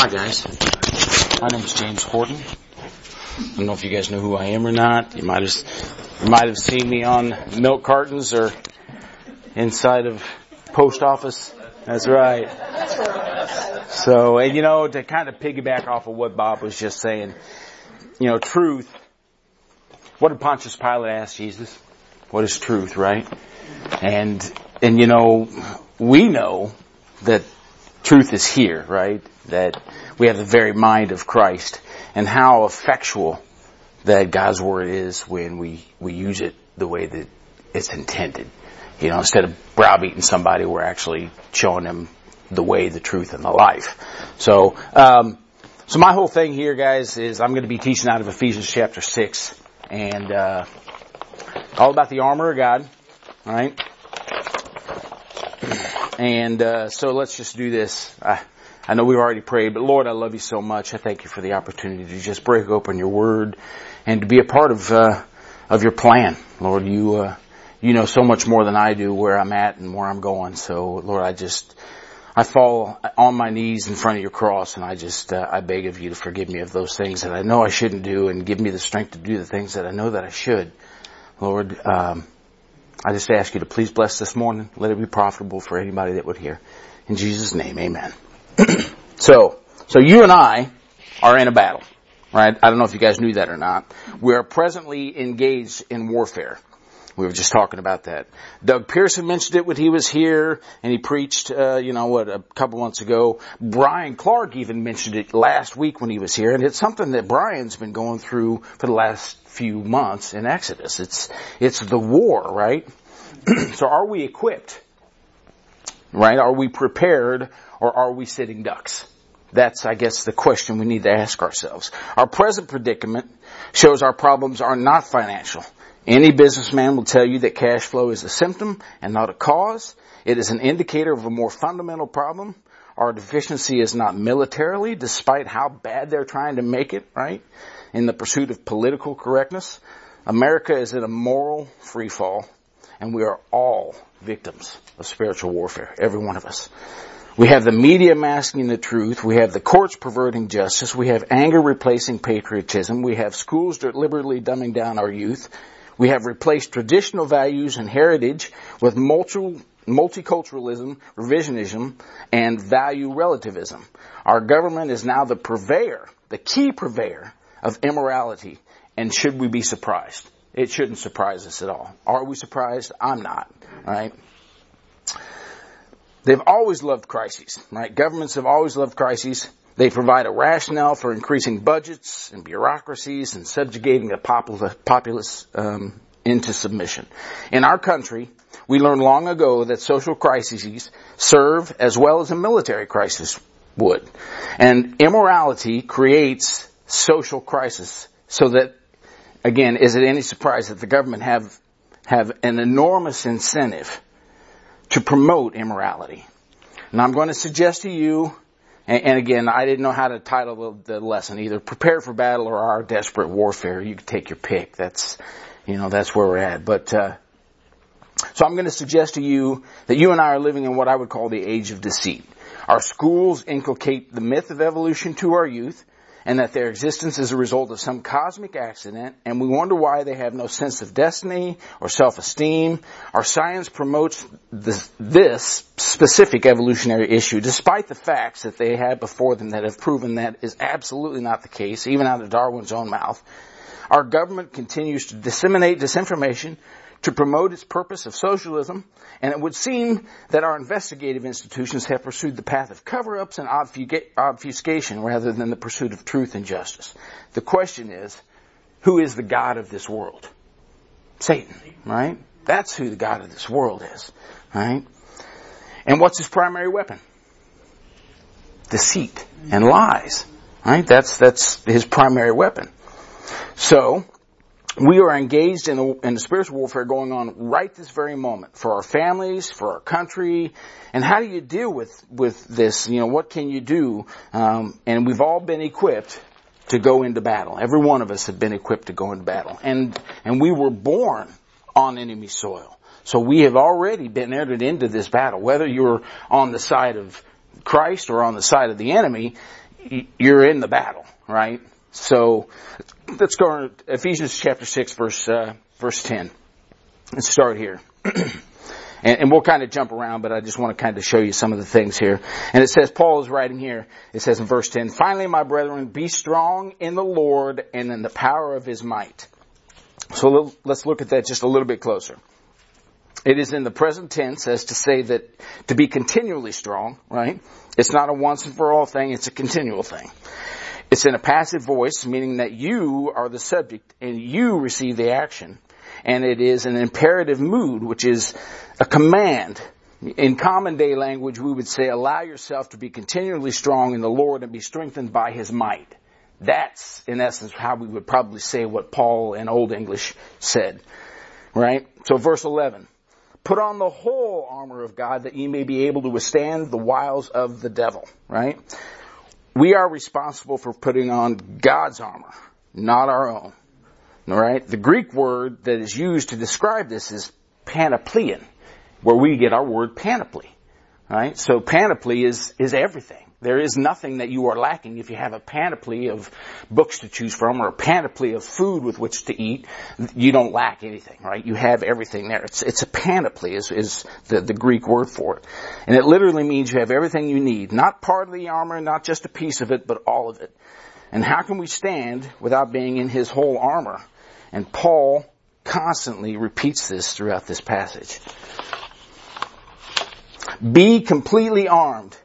Hi guys. My name's James Horton. I don't know if you guys know who I am or not. You might have you might have seen me on milk cartons or inside of post office. That's right. So, and you know, to kind of piggyback off of what Bob was just saying, you know, truth. What did Pontius Pilate ask Jesus? What is truth, right? And, and you know, we know that truth is here, right? That we have the very mind of Christ and how effectual that God's word is when we, we use it the way that it's intended. You know, instead of browbeating somebody, we're actually showing them the way, the truth, and the life. So, um, so my whole thing here, guys, is I'm going to be teaching out of Ephesians chapter six, and uh, all about the armor of God. All right. And uh, so let's just do this. I, I know we've already prayed, but Lord, I love you so much. I thank you for the opportunity to just break open your Word and to be a part of uh, of your plan, Lord. You uh, you know so much more than I do where I'm at and where I'm going. So, Lord, I just I fall on my knees in front of your cross and I just uh, I beg of you to forgive me of those things that I know I shouldn't do and give me the strength to do the things that I know that I should. Lord, um, I just ask you to please bless this morning. Let it be profitable for anybody that would hear. In Jesus' name, amen. so, so you and I are in a battle, right? I don't know if you guys knew that or not. We are presently engaged in warfare. We were just talking about that. Doug Pearson mentioned it when he was here, and he preached, uh, you know, what a couple months ago. Brian Clark even mentioned it last week when he was here, and it's something that Brian's been going through for the last few months in Exodus. It's it's the war, right? so, are we equipped? Right? Are we prepared, or are we sitting ducks? That's, I guess, the question we need to ask ourselves. Our present predicament shows our problems are not financial. Any businessman will tell you that cash flow is a symptom and not a cause. It is an indicator of a more fundamental problem. Our deficiency is not militarily, despite how bad they're trying to make it, right? In the pursuit of political correctness. America is in a moral freefall, and we are all victims of spiritual warfare. Every one of us. We have the media masking the truth. We have the courts perverting justice. We have anger replacing patriotism. We have schools deliberately dumbing down our youth. We have replaced traditional values and heritage with multi- multiculturalism, revisionism, and value relativism. Our government is now the purveyor, the key purveyor of immorality. And should we be surprised? It shouldn't surprise us at all. Are we surprised? I'm not. Right? They've always loved crises, right? Governments have always loved crises. They provide a rationale for increasing budgets and bureaucracies and subjugating the populace um, into submission. In our country, we learned long ago that social crises serve as well as a military crisis would. And immorality creates social crisis so that, again, is it any surprise that the government have, have an enormous incentive to promote immorality? And I'm going to suggest to you and, and again, I didn't know how to title the, the lesson, either prepare for battle or our desperate warfare. You can take your pick. That's, you know, that's where we're at. But, uh, so I'm going to suggest to you that you and I are living in what I would call the age of deceit. Our schools inculcate the myth of evolution to our youth and that their existence is a result of some cosmic accident, and we wonder why they have no sense of destiny or self-esteem. Our science promotes this, this, specific evolutionary issue, despite the facts that they have before them that have proven that is absolutely not the case, even out of Darwin's own mouth. Our government continues to disseminate disinformation to promote its purpose of socialism, and it would seem that our investigative institutions have pursued the path of cover-ups and obfuscation rather than the pursuit of truth and justice. The question is, who is the God of this world? Satan, right? That's who the God of this world is, right? And what's his primary weapon? Deceit and lies, right? That's, that's his primary weapon. So, we are engaged in the, in the spiritual warfare going on right this very moment for our families, for our country, and how do you deal with with this? You know, what can you do? Um, and we've all been equipped to go into battle. Every one of us have been equipped to go into battle, and and we were born on enemy soil, so we have already been entered into this battle. Whether you're on the side of Christ or on the side of the enemy, you're in the battle, right? So let's go to Ephesians chapter 6 verse, uh, verse 10. Let's start here. and, and, we'll kind of jump around, but I just want to kind of show you some of the things here. And it says, Paul is writing here, it says in verse 10, Finally, my brethren, be strong in the Lord and in the power of his might. So let's look at that just a little bit closer. It is in the present tense as to say that to be continually strong, right? It's not a once and for all thing, it's a continual thing. It's in a passive voice, meaning that you are the subject and you receive the action. And it is an imperative mood, which is a command. In common day language, we would say, allow yourself to be continually strong in the Lord and be strengthened by His might. That's, in essence, how we would probably say what Paul in Old English said. Right? So verse 11. Put on the whole armor of God that ye may be able to withstand the wiles of the devil. Right? We are responsible for putting on God's armor, not our own. Alright? The Greek word that is used to describe this is panopleon, where we get our word panoply. Right? So panoply is, is everything. There is nothing that you are lacking if you have a panoply of books to choose from or a panoply of food with which to eat. You don't lack anything, right? You have everything there. It's, it's a panoply is, is the, the Greek word for it. And it literally means you have everything you need. Not part of the armor, not just a piece of it, but all of it. And how can we stand without being in his whole armor? And Paul constantly repeats this throughout this passage. Be completely armed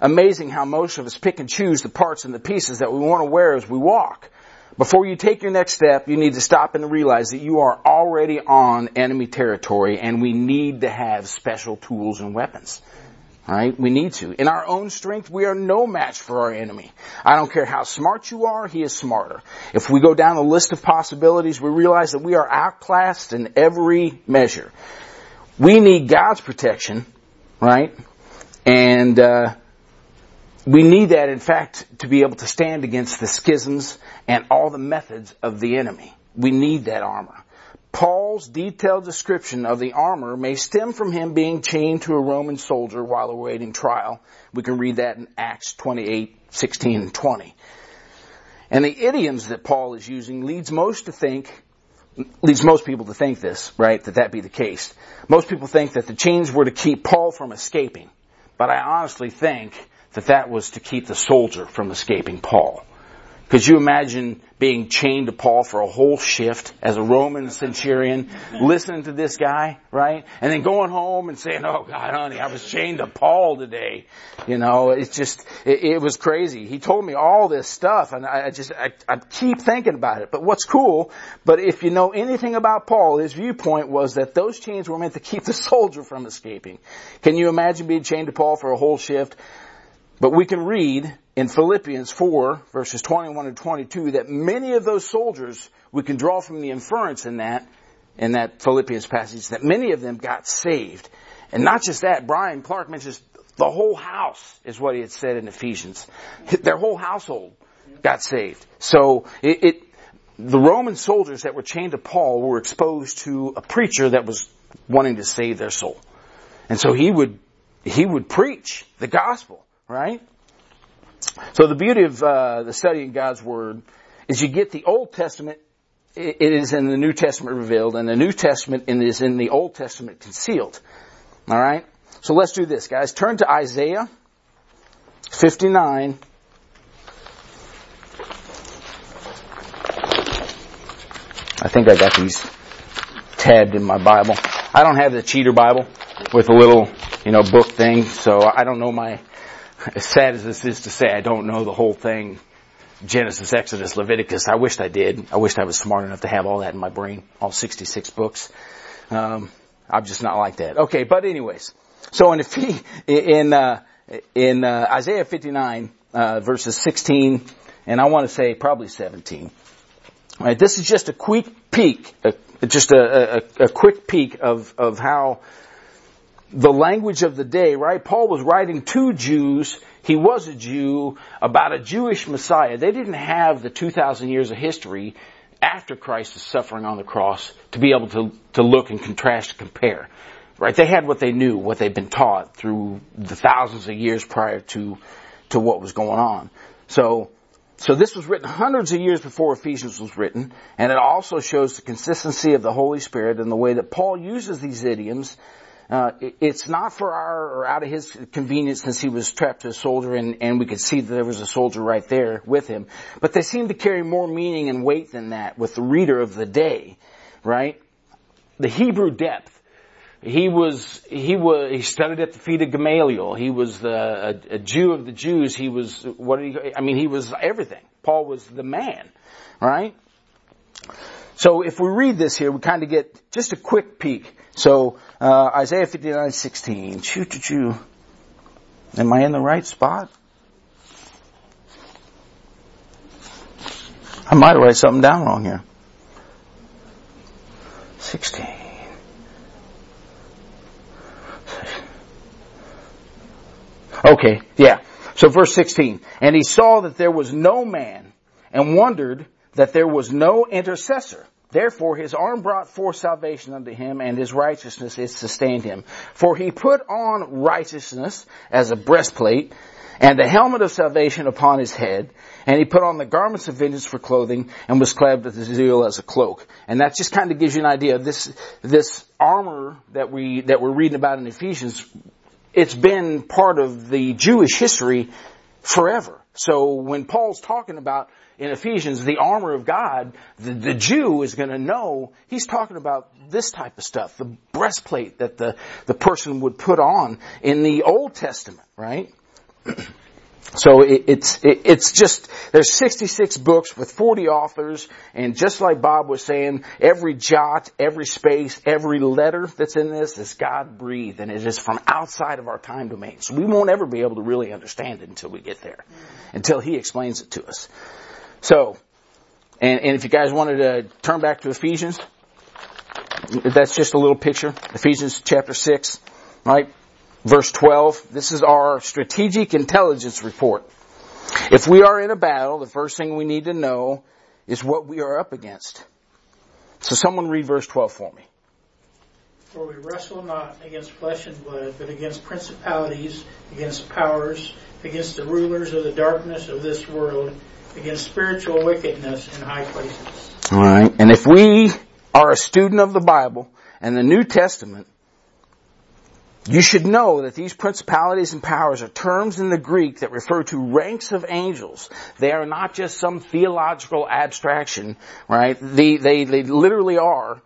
amazing how most of us pick and choose the parts and the pieces that we want to wear as we walk. Before you take your next step, you need to stop and realize that you are already on enemy territory and we need to have special tools and weapons. Right? We need to. In our own strength, we are no match for our enemy. I don't care how smart you are, he is smarter. If we go down the list of possibilities, we realize that we are outclassed in every measure. We need God's protection, right? And uh, we need that, in fact, to be able to stand against the schisms and all the methods of the enemy. We need that armor. Paul's detailed description of the armor may stem from him being chained to a Roman soldier while awaiting trial. We can read that in Acts 28, 16 and 20. And the idioms that Paul is using leads most to think, leads most people to think this, right, that that be the case. Most people think that the chains were to keep Paul from escaping. But I honestly think that that was to keep the soldier from escaping Paul. Could you imagine being chained to Paul for a whole shift as a Roman centurion, listening to this guy, right? And then going home and saying, oh God, honey, I was chained to Paul today. You know, it's just, it, it was crazy. He told me all this stuff and I, just, I, I keep thinking about it. But what's cool, but if you know anything about Paul, his viewpoint was that those chains were meant to keep the soldier from escaping. Can you imagine being chained to Paul for a whole shift? But we can read in Philippians 4 verses 21 and 22 that many of those soldiers, we can draw from the inference in that, in that Philippians passage, that many of them got saved. And not just that, Brian Clark mentions the whole house is what he had said in Ephesians. Their whole household got saved. So it, it the Roman soldiers that were chained to Paul were exposed to a preacher that was wanting to save their soul. And so he would, he would preach the gospel. Right? So the beauty of uh, the study of God's Word is you get the Old Testament, it is in the New Testament revealed, and the New Testament is in the Old Testament concealed. Alright? So let's do this, guys. Turn to Isaiah 59. I think I got these tabbed in my Bible. I don't have the cheater Bible with a little, you know, book thing, so I don't know my as sad as this is to say, I don't know the whole thing. Genesis, Exodus, Leviticus. I wished I did. I wished I was smart enough to have all that in my brain, all 66 books. Um, I'm just not like that. Okay, but anyways, so in in uh, in uh, Isaiah 59 uh, verses 16, and I want to say probably 17. Right, this is just a quick peek, just a, a, a quick peek of of how the language of the day, right? Paul was writing to Jews. He was a Jew about a Jewish Messiah. They didn't have the 2,000 years of history after Christ's suffering on the cross to be able to, to look and contrast and compare. Right? They had what they knew, what they'd been taught through the thousands of years prior to, to what was going on. So, so this was written hundreds of years before Ephesians was written, and it also shows the consistency of the Holy Spirit and the way that Paul uses these idioms. Uh, it's not for our or out of his convenience since he was trapped as a soldier and, and we could see that there was a soldier right there with him. But they seem to carry more meaning and weight than that with the reader of the day, right? The Hebrew depth he was he was he studied at the feet of Gamaliel. He was the, a, a Jew of the Jews. He was what he? I mean, he was everything. Paul was the man, right? So if we read this here, we kind of get just a quick peek. So uh, Isaiah fifty nine sixteen. Choo choo choo. Am I in the right spot? I might write something down wrong here. Sixteen. Okay, yeah. So verse 16. And he saw that there was no man and wondered that there was no intercessor. Therefore his arm brought forth salvation unto him and his righteousness it sustained him. For he put on righteousness as a breastplate and the helmet of salvation upon his head, and he put on the garments of vengeance for clothing, and was clad with zeal as a cloak. And that just kind of gives you an idea. This this armor that we that we're reading about in Ephesians it's been part of the Jewish history forever. So when Paul's talking about in Ephesians the armor of God, the, the Jew is going to know he's talking about this type of stuff, the breastplate that the, the person would put on in the Old Testament, right? So it, it's it, it's just there's 66 books with 40 authors, and just like Bob was saying, every jot, every space, every letter that's in this is God breathed, and it is from outside of our time domain. So we won't ever be able to really understand it until we get there, until He explains it to us. So, and, and if you guys wanted to turn back to Ephesians, that's just a little picture. Ephesians chapter six, right? Verse 12, this is our strategic intelligence report. If we are in a battle, the first thing we need to know is what we are up against. So someone read verse 12 for me. For we wrestle not against flesh and blood, but against principalities, against powers, against the rulers of the darkness of this world, against spiritual wickedness in high places. Alright, and if we are a student of the Bible and the New Testament, you should know that these principalities and powers are terms in the Greek that refer to ranks of angels. They are not just some theological abstraction, right? They, they, they literally are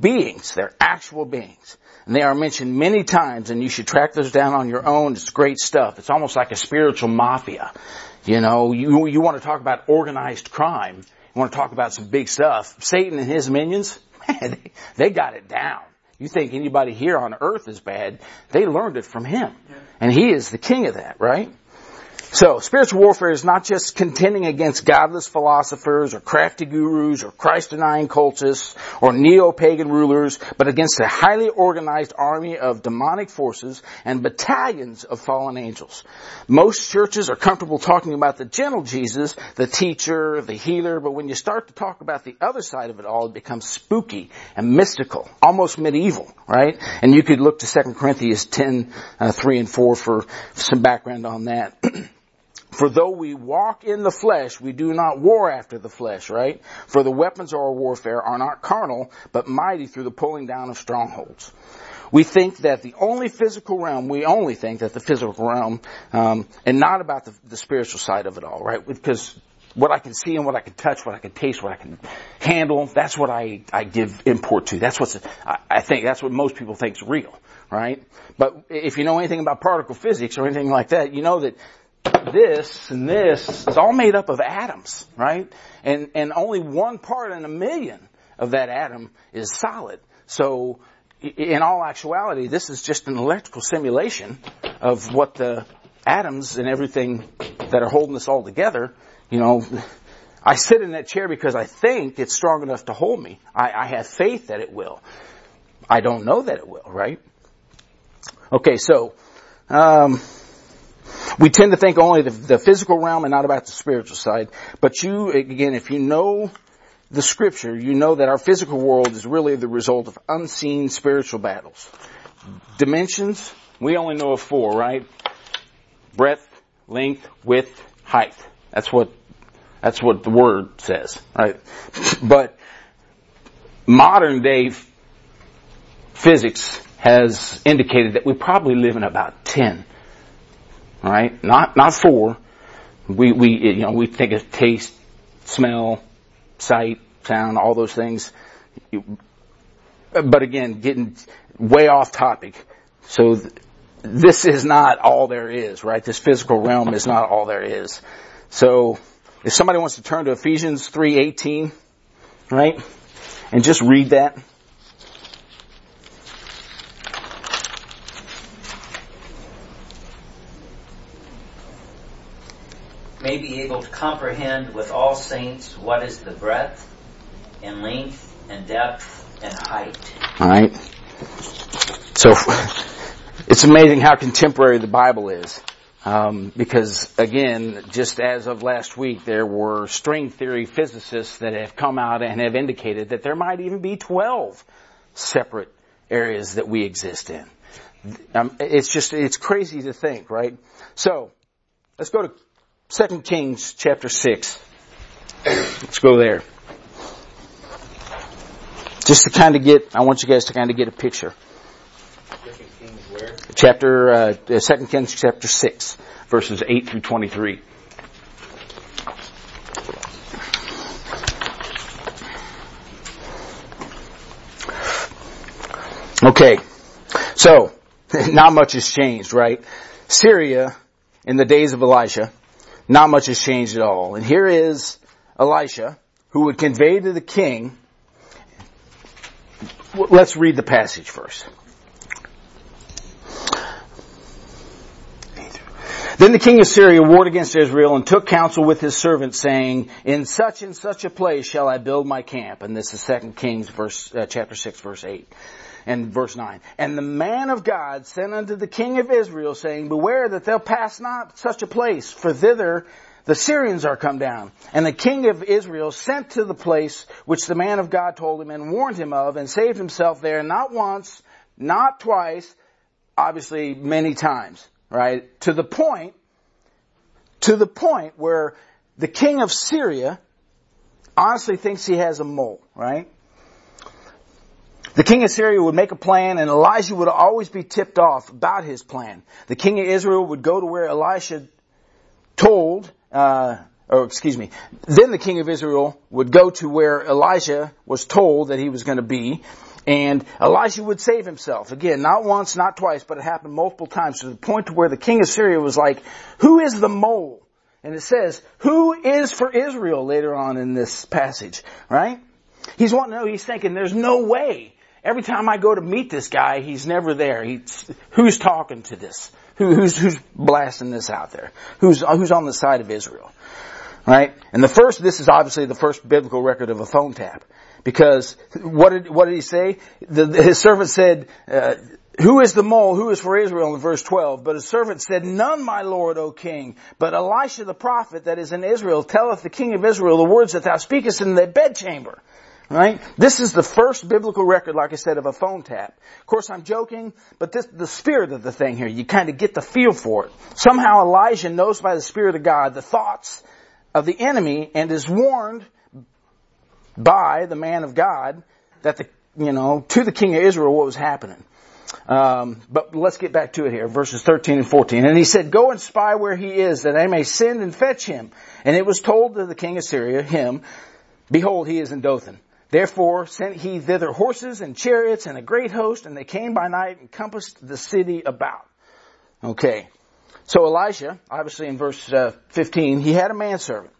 beings. They're actual beings. And they are mentioned many times and you should track those down on your own. It's great stuff. It's almost like a spiritual mafia. You know, you, you want to talk about organized crime. You want to talk about some big stuff. Satan and his minions, man, they, they got it down. You think anybody here on earth is bad. They learned it from him. And he is the king of that, right? So, spiritual warfare is not just contending against godless philosophers or crafty gurus or Christ-denying cultists or neo-pagan rulers, but against a highly organized army of demonic forces and battalions of fallen angels. Most churches are comfortable talking about the gentle Jesus, the teacher, the healer, but when you start to talk about the other side of it all, it becomes spooky and mystical, almost medieval, right? And you could look to 2 Corinthians 10, uh, 3 and 4 for some background on that. For though we walk in the flesh, we do not war after the flesh, right? For the weapons of our warfare are not carnal, but mighty through the pulling down of strongholds. We think that the only physical realm, we only think that the physical realm, um, and not about the, the spiritual side of it all, right? Because what I can see and what I can touch, what I can taste, what I can handle, that's what I, I give import to. That's what's, I, I think, that's what most people think is real, right? But if you know anything about particle physics or anything like that, you know that this and this is all made up of atoms, right? And, and only one part in a million of that atom is solid. So, in all actuality, this is just an electrical simulation of what the atoms and everything that are holding us all together, you know, I sit in that chair because I think it's strong enough to hold me. I, I have faith that it will. I don't know that it will, right? Okay, so, um, we tend to think only the, the physical realm and not about the spiritual side. But you, again, if you know the scripture, you know that our physical world is really the result of unseen spiritual battles. Dimensions, we only know of four, right? Breadth, length, width, height. That's what, that's what the word says, right? But modern day physics has indicated that we probably live in about 10. Right? Not, not four. We, we, you know, we think of taste, smell, sight, sound, all those things. But again, getting way off topic. So th- this is not all there is, right? This physical realm is not all there is. So if somebody wants to turn to Ephesians 3:18, right? And just read that. May be able to comprehend with all saints what is the breadth and length and depth and height. Alright? So, it's amazing how contemporary the Bible is. Um, because again, just as of last week, there were string theory physicists that have come out and have indicated that there might even be 12 separate areas that we exist in. Um, it's just, it's crazy to think, right? So, let's go to 2 Kings chapter 6. Let's go there. Just to kind of get, I want you guys to kind of get a picture. Chapter, uh, 2 Kings chapter 6, verses 8 through 23. Okay. So, not much has changed, right? Syria, in the days of Elisha, not much has changed at all. And here is Elisha, who would convey to the king, let's read the passage first. Then the king of Syria warred against Israel and took counsel with his servants saying, in such and such a place shall I build my camp. And this is 2 Kings verse, uh, chapter 6 verse 8 and verse 9. And the man of God sent unto the king of Israel saying, beware that thou pass not such a place, for thither the Syrians are come down. And the king of Israel sent to the place which the man of God told him and warned him of and saved himself there not once, not twice, obviously many times, right? To the point, to the point where the king of Syria honestly thinks he has a mole, right? The king of Syria would make a plan and Elijah would always be tipped off about his plan. The king of Israel would go to where Elisha told, uh, or excuse me, then the king of Israel would go to where Elijah was told that he was going to be, and Elijah would save himself. Again, not once, not twice, but it happened multiple times to the point to where the king of Syria was like, who is the mole? And it says, who is for Israel later on in this passage, right? He's wanting to know, he's thinking, there's no way Every time I go to meet this guy, he's never there. He's, who's talking to this? Who, who's, who's blasting this out there? Who's, who's on the side of Israel? Right? And the first, this is obviously the first biblical record of a phone tap. Because what did, what did he say? The, his servant said, uh, who is the mole? Who is for Israel in verse 12? But his servant said, None, my lord, O king. But Elisha the prophet that is in Israel telleth the king of Israel the words that thou speakest in the bedchamber. Right? This is the first biblical record, like I said, of a phone tap. Of course, I'm joking, but this, the spirit of the thing here, you kind of get the feel for it. Somehow Elijah knows by the Spirit of God the thoughts of the enemy and is warned by the man of God that the, you know, to the king of Israel what was happening. Um, but let's get back to it here, verses 13 and 14. And he said, Go and spy where he is, that I may send and fetch him. And it was told to the king of Syria, him, Behold, he is in Dothan. Therefore sent he thither horses and chariots and a great host, and they came by night and compassed the city about. Okay. So Elisha, obviously in verse uh, 15, he had a manservant.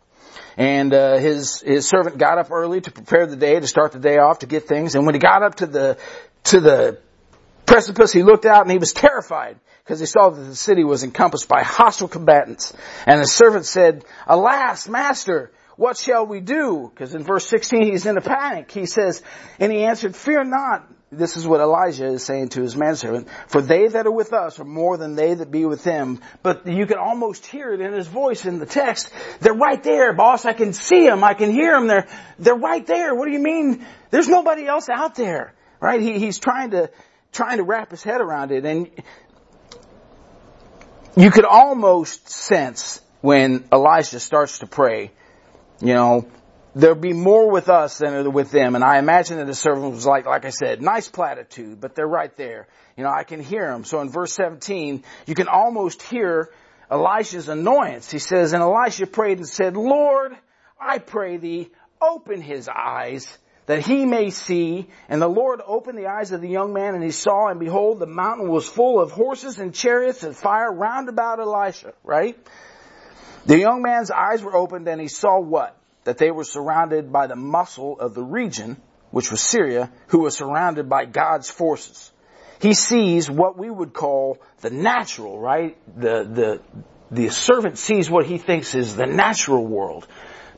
And uh, his his servant got up early to prepare the day, to start the day off, to get things. And when he got up to the to the precipice, he looked out and he was terrified because he saw that the city was encompassed by hostile combatants. And the servant said, "Alas, master, what shall we do? Because in verse 16 he's in a panic. He says, and he answered, fear not. This is what Elijah is saying to his manservant. For they that are with us are more than they that be with them. But you can almost hear it in his voice in the text. They're right there, boss. I can see them. I can hear them. They're, they're right there. What do you mean? There's nobody else out there. Right? He, he's trying to, trying to wrap his head around it. And you could almost sense when Elijah starts to pray, you know, there'll be more with us than with them. And I imagine that the servant was like, like I said, nice platitude, but they're right there. You know, I can hear them. So in verse 17, you can almost hear Elisha's annoyance. He says, and Elisha prayed and said, Lord, I pray thee, open his eyes that he may see. And the Lord opened the eyes of the young man and he saw and behold the mountain was full of horses and chariots and fire round about Elisha, right? The young man's eyes were opened and he saw what? That they were surrounded by the muscle of the region, which was Syria, who was surrounded by God's forces. He sees what we would call the natural, right? The, the, the servant sees what he thinks is the natural world.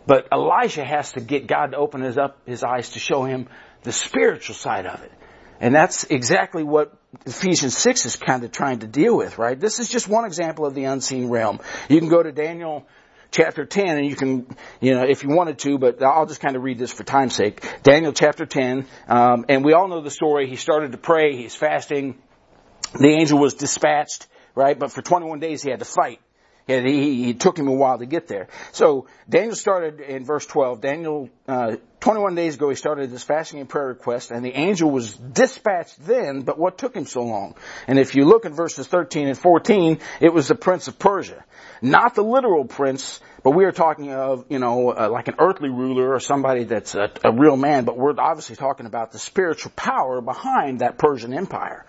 But Elijah has to get God to open his up his eyes to show him the spiritual side of it. And that's exactly what Ephesians 6 is kind of trying to deal with, right? This is just one example of the unseen realm. You can go to Daniel chapter 10 and you can, you know, if you wanted to, but I'll just kind of read this for time's sake. Daniel chapter 10, um, and we all know the story. He started to pray, he's fasting, the angel was dispatched, right? But for 21 days he had to fight. And he, he, took him a while to get there. So Daniel started in verse 12. Daniel, uh, 21 days ago, he started this fasting and prayer request, and the angel was dispatched then, but what took him so long? And if you look at verses 13 and 14, it was the prince of Persia. Not the literal prince, but we are talking of, you know, uh, like an earthly ruler or somebody that's a, a real man, but we're obviously talking about the spiritual power behind that Persian empire.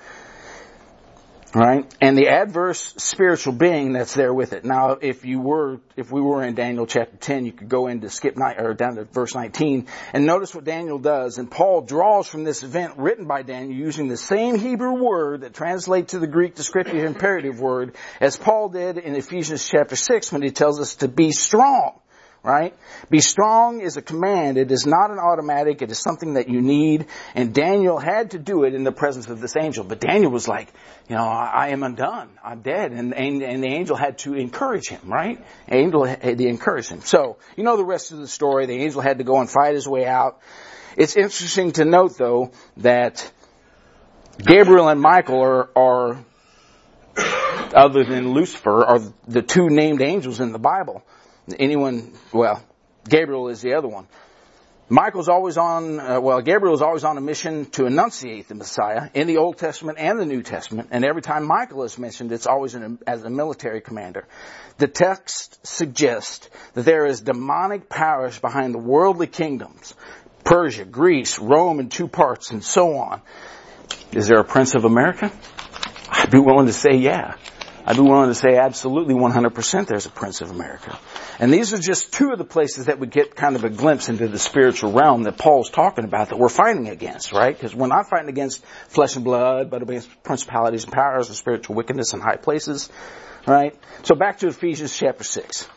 Right? And the adverse spiritual being that's there with it. Now, if you were, if we were in Daniel chapter 10, you could go into skip nine, or down to verse 19 and notice what Daniel does. And Paul draws from this event written by Daniel using the same Hebrew word that translates to the Greek descriptive imperative word as Paul did in Ephesians chapter 6 when he tells us to be strong right? Be strong is a command. It is not an automatic. It is something that you need. And Daniel had to do it in the presence of this angel. But Daniel was like, you know, I, I am undone. I'm dead. And, and, and, the angel had to encourage him, right? Angel had to encourage him. So, you know the rest of the story. The angel had to go and fight his way out. It's interesting to note though that Gabriel and Michael are, are other than Lucifer, are the two named angels in the Bible. Anyone, well, Gabriel is the other one. Michael's always on, uh, well, Gabriel is always on a mission to enunciate the Messiah in the Old Testament and the New Testament, and every time Michael is mentioned, it's always as a military commander. The text suggests that there is demonic powers behind the worldly kingdoms, Persia, Greece, Rome in two parts, and so on. Is there a Prince of America? I'd be willing to say yeah. I'd be willing to say absolutely 100% there's a Prince of America. And these are just two of the places that we get kind of a glimpse into the spiritual realm that Paul's talking about that we're fighting against, right? Because we're not fighting against flesh and blood, but against principalities and powers and spiritual wickedness in high places, right? So back to Ephesians chapter 6.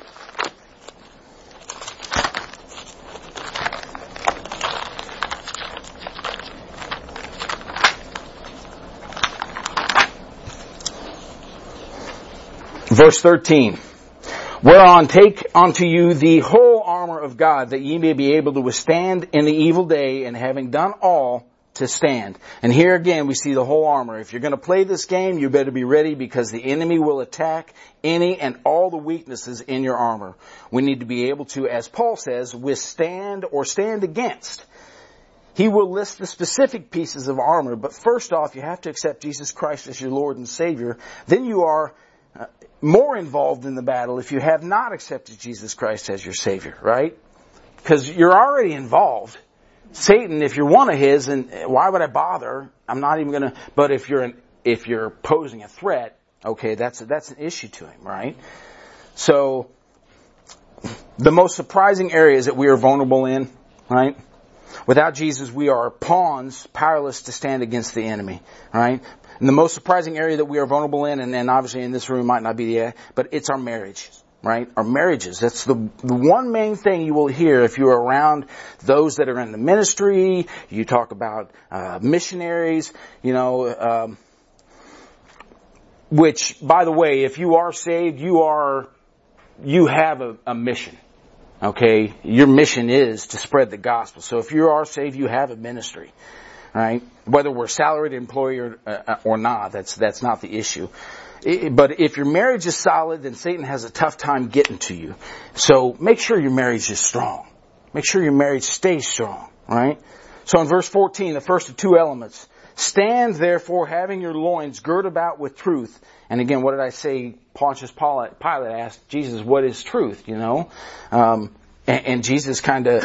Verse 13. Whereon take unto you the whole armor of God that ye may be able to withstand in the evil day and having done all to stand. And here again we see the whole armor. If you're going to play this game, you better be ready because the enemy will attack any and all the weaknesses in your armor. We need to be able to, as Paul says, withstand or stand against. He will list the specific pieces of armor, but first off, you have to accept Jesus Christ as your Lord and Savior. Then you are Uh, more involved in the battle if you have not accepted Jesus Christ as your Savior, right? Because you're already involved. Satan, if you're one of his, and why would I bother? I'm not even gonna, but if you're an, if you're posing a threat, okay, that's, that's an issue to him, right? So, the most surprising areas that we are vulnerable in, right? Without Jesus, we are pawns, powerless to stand against the enemy, right? And the most surprising area that we are vulnerable in, and, and obviously in this room might not be the, but it's our marriage, right? Our marriages. That's the, the one main thing you will hear if you're around those that are in the ministry. You talk about uh, missionaries, you know, um, which, by the way, if you are saved, you are, you have a, a mission. Okay? Your mission is to spread the gospel. So if you are saved, you have a ministry right? Whether we're salaried employee or, uh, or not, that's that's not the issue. but if your marriage is solid, then Satan has a tough time getting to you. So make sure your marriage is strong. Make sure your marriage stays strong, right? So in verse 14, the first of two elements, stand therefore having your loins girt about with truth. And again, what did I say? Pontius Pilate asked Jesus, what is truth, you know? Um, and, and Jesus kind of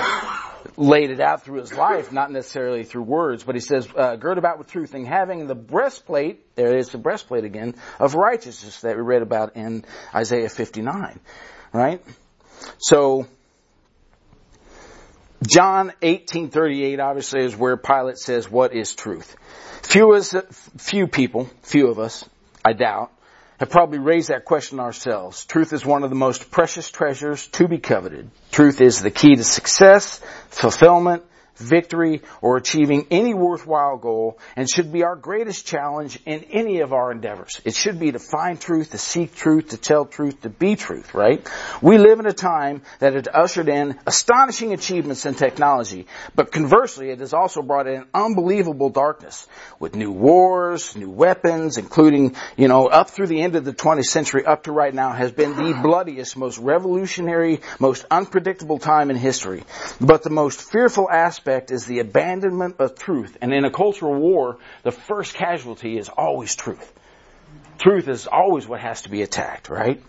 laid it out through his life, not necessarily through words, but he says, uh, gird about with truth and having the breastplate, there is the breastplate again, of righteousness that we read about in Isaiah 59, right? So, John 18:38 obviously is where Pilate says what is truth. Few us, few people, few of us, I doubt, have probably raised that question ourselves. Truth is one of the most precious treasures to be coveted. Truth is the key to success, fulfillment, victory, or achieving any worthwhile goal and should be our greatest challenge in any of our endeavors. It should be to find truth, to seek truth, to tell truth, to be truth, right? We live in a time that has ushered in astonishing achievements in technology, but conversely, it has also brought in unbelievable darkness with new wars, new weapons, including, you know, up through the end of the 20th century up to right now has been the bloodiest, most revolutionary, most unpredictable time in history. But the most fearful aspect aspect is the abandonment of truth. And in a cultural war, the first casualty is always truth. Truth is always what has to be attacked, right?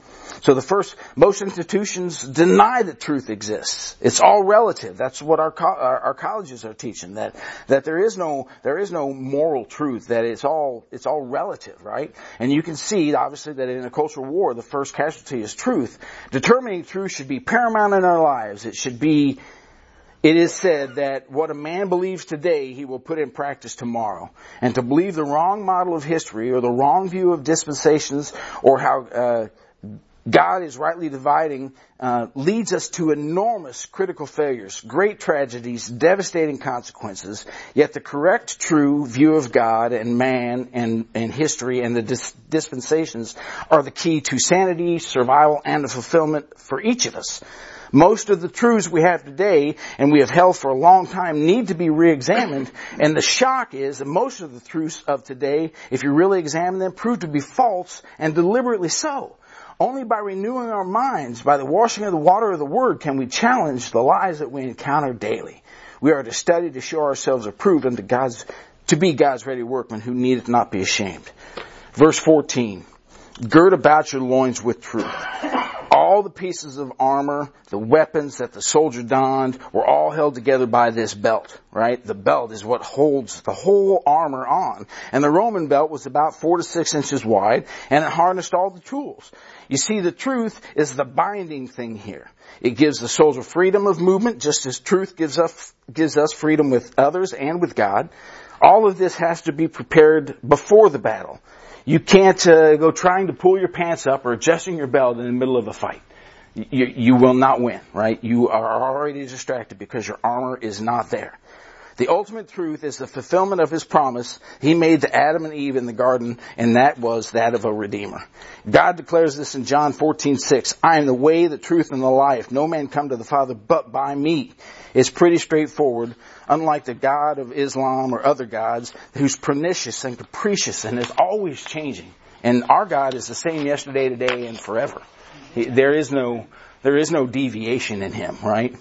So the first, most institutions deny that truth exists. It's all relative. That's what our, our, our, colleges are teaching, that, that there is no, there is no moral truth, that it's all, it's all relative, right? And you can see, obviously, that in a cultural war, the first casualty is truth. Determining truth should be paramount in our lives. It should be it is said that what a man believes today, he will put in practice tomorrow. And to believe the wrong model of history or the wrong view of dispensations or how uh, God is rightly dividing uh, leads us to enormous critical failures, great tragedies, devastating consequences. Yet the correct, true view of God and man and, and history and the dis- dispensations are the key to sanity, survival, and the fulfillment for each of us. Most of the truths we have today and we have held for a long time need to be re-examined. And the shock is that most of the truths of today, if you really examine them, prove to be false and deliberately so. Only by renewing our minds, by the washing of the water of the Word, can we challenge the lies that we encounter daily. We are to study to show ourselves approved unto God's, to be God's ready workmen who needeth not be ashamed. Verse 14. Gird about your loins with truth all the pieces of armor, the weapons that the soldier donned were all held together by this belt, right? The belt is what holds the whole armor on. And the Roman belt was about four to six inches wide and it harnessed all the tools. You see, the truth is the binding thing here. It gives the soldier freedom of movement just as truth gives us, gives us freedom with others and with God. All of this has to be prepared before the battle. You can't uh, go trying to pull your pants up or adjusting your belt in the middle of a fight. You, you will not win, right? You are already distracted because your armor is not there. The ultimate truth is the fulfillment of his promise he made to Adam and Eve in the garden, and that was that of a redeemer. God declares this in John 14, 6. I am the way, the truth, and the life. No man come to the Father but by me. It's pretty straightforward, unlike the God of Islam or other gods who's pernicious and capricious and is always changing. And our God is the same yesterday, today, and forever. There is no, there is no deviation in him, right?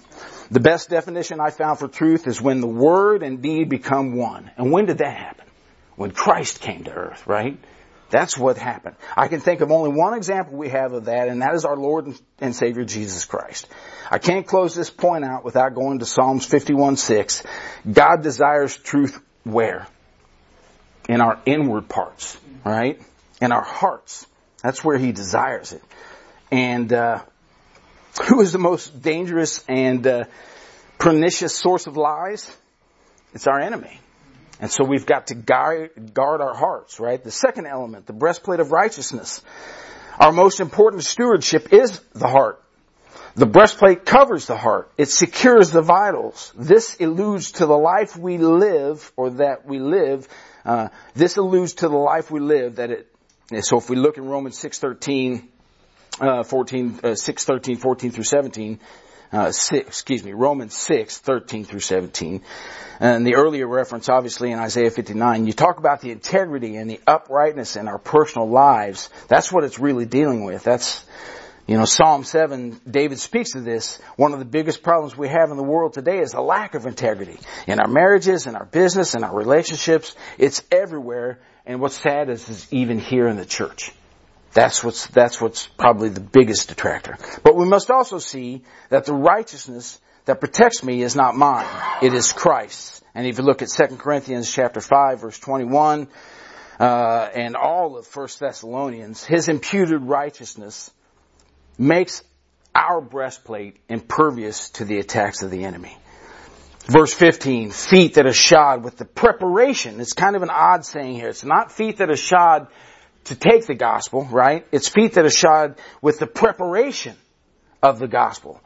The best definition I found for truth is when the word and deed become one. And when did that happen? When Christ came to earth, right? That's what happened. I can think of only one example we have of that, and that is our Lord and Savior Jesus Christ. I can't close this point out without going to Psalms 51:6. God desires truth where? In our inward parts, right? In our hearts. That's where He desires it. And uh, who is the most dangerous and uh, pernicious source of lies? It's our enemy. And so we've got to guard, guard our hearts, right? The second element, the breastplate of righteousness. Our most important stewardship is the heart. The breastplate covers the heart. It secures the vitals. This alludes to the life we live, or that we live. Uh, this alludes to the life we live. That it. So if we look in Romans six thirteen, uh, 14, uh, 6, 13, 14 through 17, uh, 6, excuse me, Romans 6, 13 through 17. And the earlier reference, obviously, in Isaiah 59, you talk about the integrity and the uprightness in our personal lives. That's what it's really dealing with. That's, you know, Psalm 7, David speaks of this. One of the biggest problems we have in the world today is the lack of integrity. In our marriages, in our business, in our relationships, it's everywhere. And what's sad is, is even here in the church. That's what's, that's what's probably the biggest detractor. But we must also see that the righteousness that protects me is not mine. It is Christ's. And if you look at 2 Corinthians chapter 5 verse 21, uh, and all of 1 Thessalonians, his imputed righteousness makes our breastplate impervious to the attacks of the enemy. Verse 15, feet that are shod with the preparation. It's kind of an odd saying here. It's not feet that are shod to take the gospel, right? It's feet that are shod with the preparation of the gospel.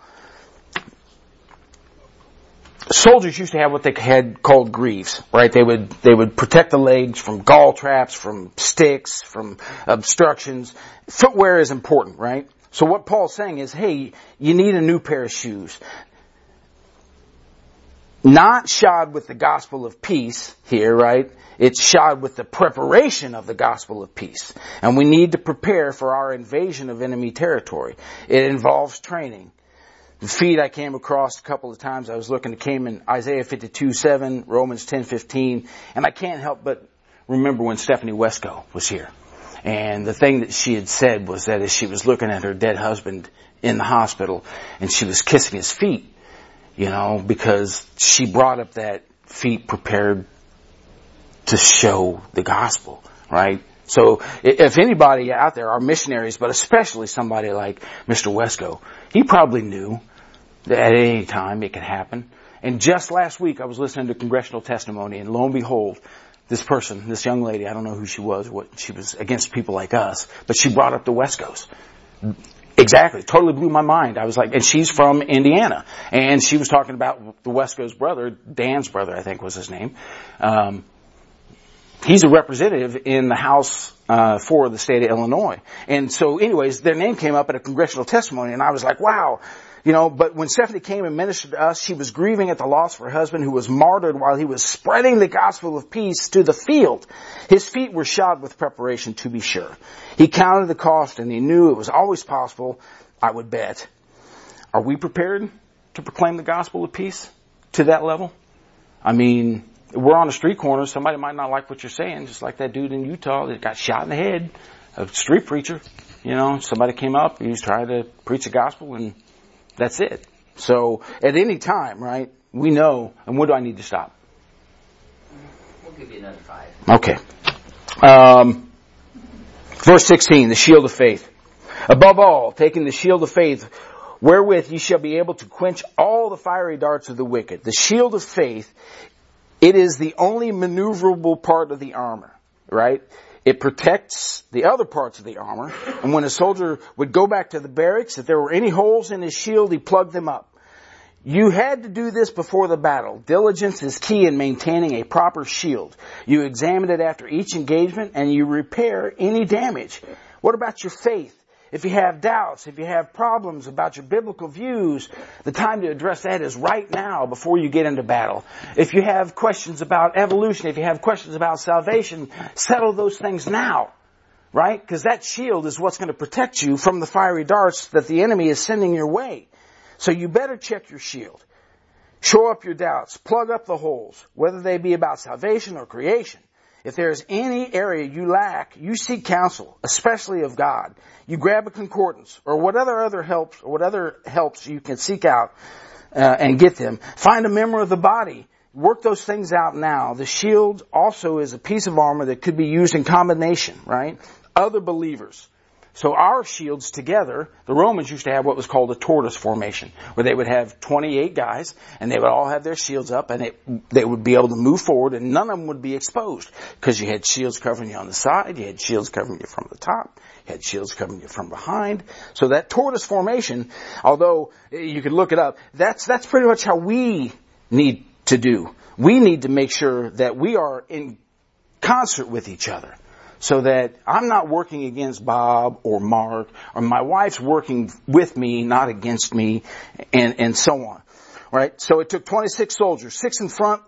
Soldiers used to have what they had called greaves, right? They would, they would protect the legs from caltrops, from sticks, from obstructions. Footwear is important, right? So what Paul's saying is, hey, you need a new pair of shoes. Not shod with the gospel of peace here, right? It's shod with the preparation of the gospel of peace. And we need to prepare for our invasion of enemy territory. It involves training. The feet I came across a couple of times, I was looking, it came in Isaiah 52, 7, Romans 10, 15, and I can't help but remember when Stephanie Wesco was here. And the thing that she had said was that as she was looking at her dead husband in the hospital and she was kissing his feet, you know, because she brought up that feet prepared to show the gospel, right? So if anybody out there are missionaries, but especially somebody like Mr. Wesco, he probably knew that at any time it could happen. And just last week I was listening to congressional testimony and lo and behold, this person, this young lady, I don't know who she was, what she was against people like us, but she brought up the Wescos. Exactly. Totally blew my mind. I was like, and she's from Indiana. And she was talking about the Wesco's brother, Dan's brother, I think was his name. Um, he's a representative in the House uh, for the state of Illinois. And so, anyways, their name came up at a congressional testimony, and I was like, wow. You know, but when Stephanie came and ministered to us, she was grieving at the loss of her husband who was martyred while he was spreading the gospel of peace to the field. His feet were shod with preparation to be sure. He counted the cost and he knew it was always possible, I would bet. Are we prepared to proclaim the gospel of peace to that level? I mean, we're on a street corner, somebody might not like what you're saying, just like that dude in Utah that got shot in the head, a street preacher. You know, somebody came up, he was trying to preach the gospel and that's it. So at any time, right, we know, and what do I need to stop? We'll give you another five. Okay. Um, verse 16, the shield of faith. Above all, taking the shield of faith, wherewith ye shall be able to quench all the fiery darts of the wicked. The shield of faith it is the only maneuverable part of the armor, right? It protects the other parts of the armor. And when a soldier would go back to the barracks, if there were any holes in his shield, he plugged them up. You had to do this before the battle. Diligence is key in maintaining a proper shield. You examine it after each engagement and you repair any damage. What about your faith? If you have doubts, if you have problems about your biblical views, the time to address that is right now before you get into battle. If you have questions about evolution, if you have questions about salvation, settle those things now. Right? Because that shield is what's going to protect you from the fiery darts that the enemy is sending your way. So you better check your shield. Show up your doubts. Plug up the holes, whether they be about salvation or creation. If there is any area you lack, you seek counsel, especially of God. You grab a concordance or whatever other helps or whatever helps you can seek out uh, and get them. Find a member of the body. Work those things out now. The shield also is a piece of armor that could be used in combination, right? Other believers. So our shields together, the Romans used to have what was called a tortoise formation, where they would have 28 guys, and they would all have their shields up, and it, they would be able to move forward, and none of them would be exposed, because you had shields covering you on the side, you had shields covering you from the top, you had shields covering you from behind. So that tortoise formation, although eh, you could look it up, that's, that's pretty much how we need to do. We need to make sure that we are in concert with each other so that I'm not working against Bob or Mark or my wife's working with me, not against me and, and so on. Right? So it took 26 soldiers, six in front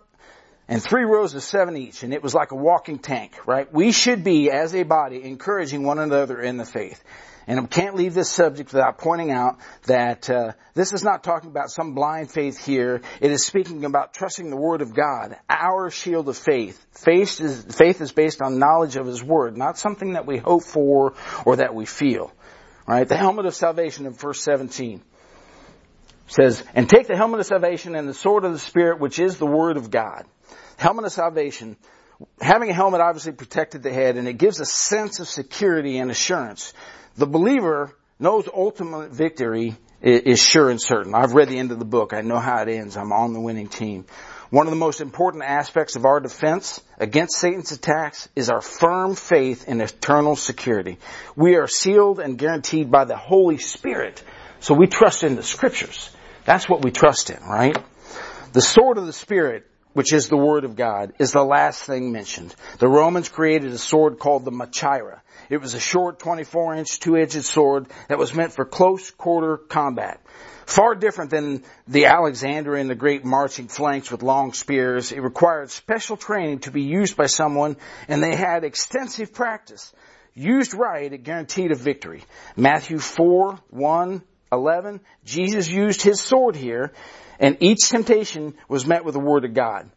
and three rows of seven each and it was like a walking tank, right? We should be as a body encouraging one another in the faith. And I can't leave this subject without pointing out that uh, this is not talking about some blind faith here. It is speaking about trusting the Word of God, our shield of faith. Faith is, faith is based on knowledge of His Word, not something that we hope for or that we feel. Right? The helmet of salvation in verse 17 says, And take the helmet of salvation and the sword of the Spirit, which is the Word of God. Helmet of salvation having a helmet obviously protected the head and it gives a sense of security and assurance. The believer knows ultimate victory is sure and certain. I've read the end of the book. I know how it ends. I'm on the winning team. One of the most important aspects of our defense against Satan's attacks is our firm faith in eternal security. We are sealed and guaranteed by the Holy Spirit. So we trust in the scriptures. That's what we trust in, right? The sword of the Spirit which is the Word of God, is the last thing mentioned. The Romans created a sword called the Machaira. It was a short 24 inch two-edged sword that was meant for close quarter combat. Far different than the Alexandrian, the great marching flanks with long spears. It required special training to be used by someone and they had extensive practice. Used right, it guaranteed a victory. Matthew 4, 1, 11, Jesus used his sword here and each temptation was met with the Word of God.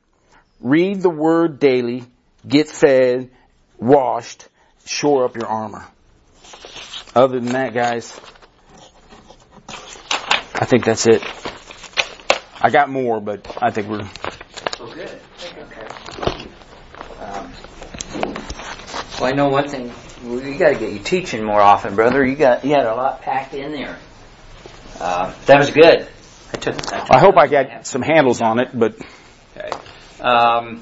Read the Word daily, get fed, washed, shore up your armor. Other than that, guys, I think that's it. I got more, but I think we're. Good. Okay. Um, well, I know one thing. You got to get you teaching more often, brother. You got you had a lot packed in there. Uh, that was good. I took. I, took I hope I got some handles on it, but. Okay. Um,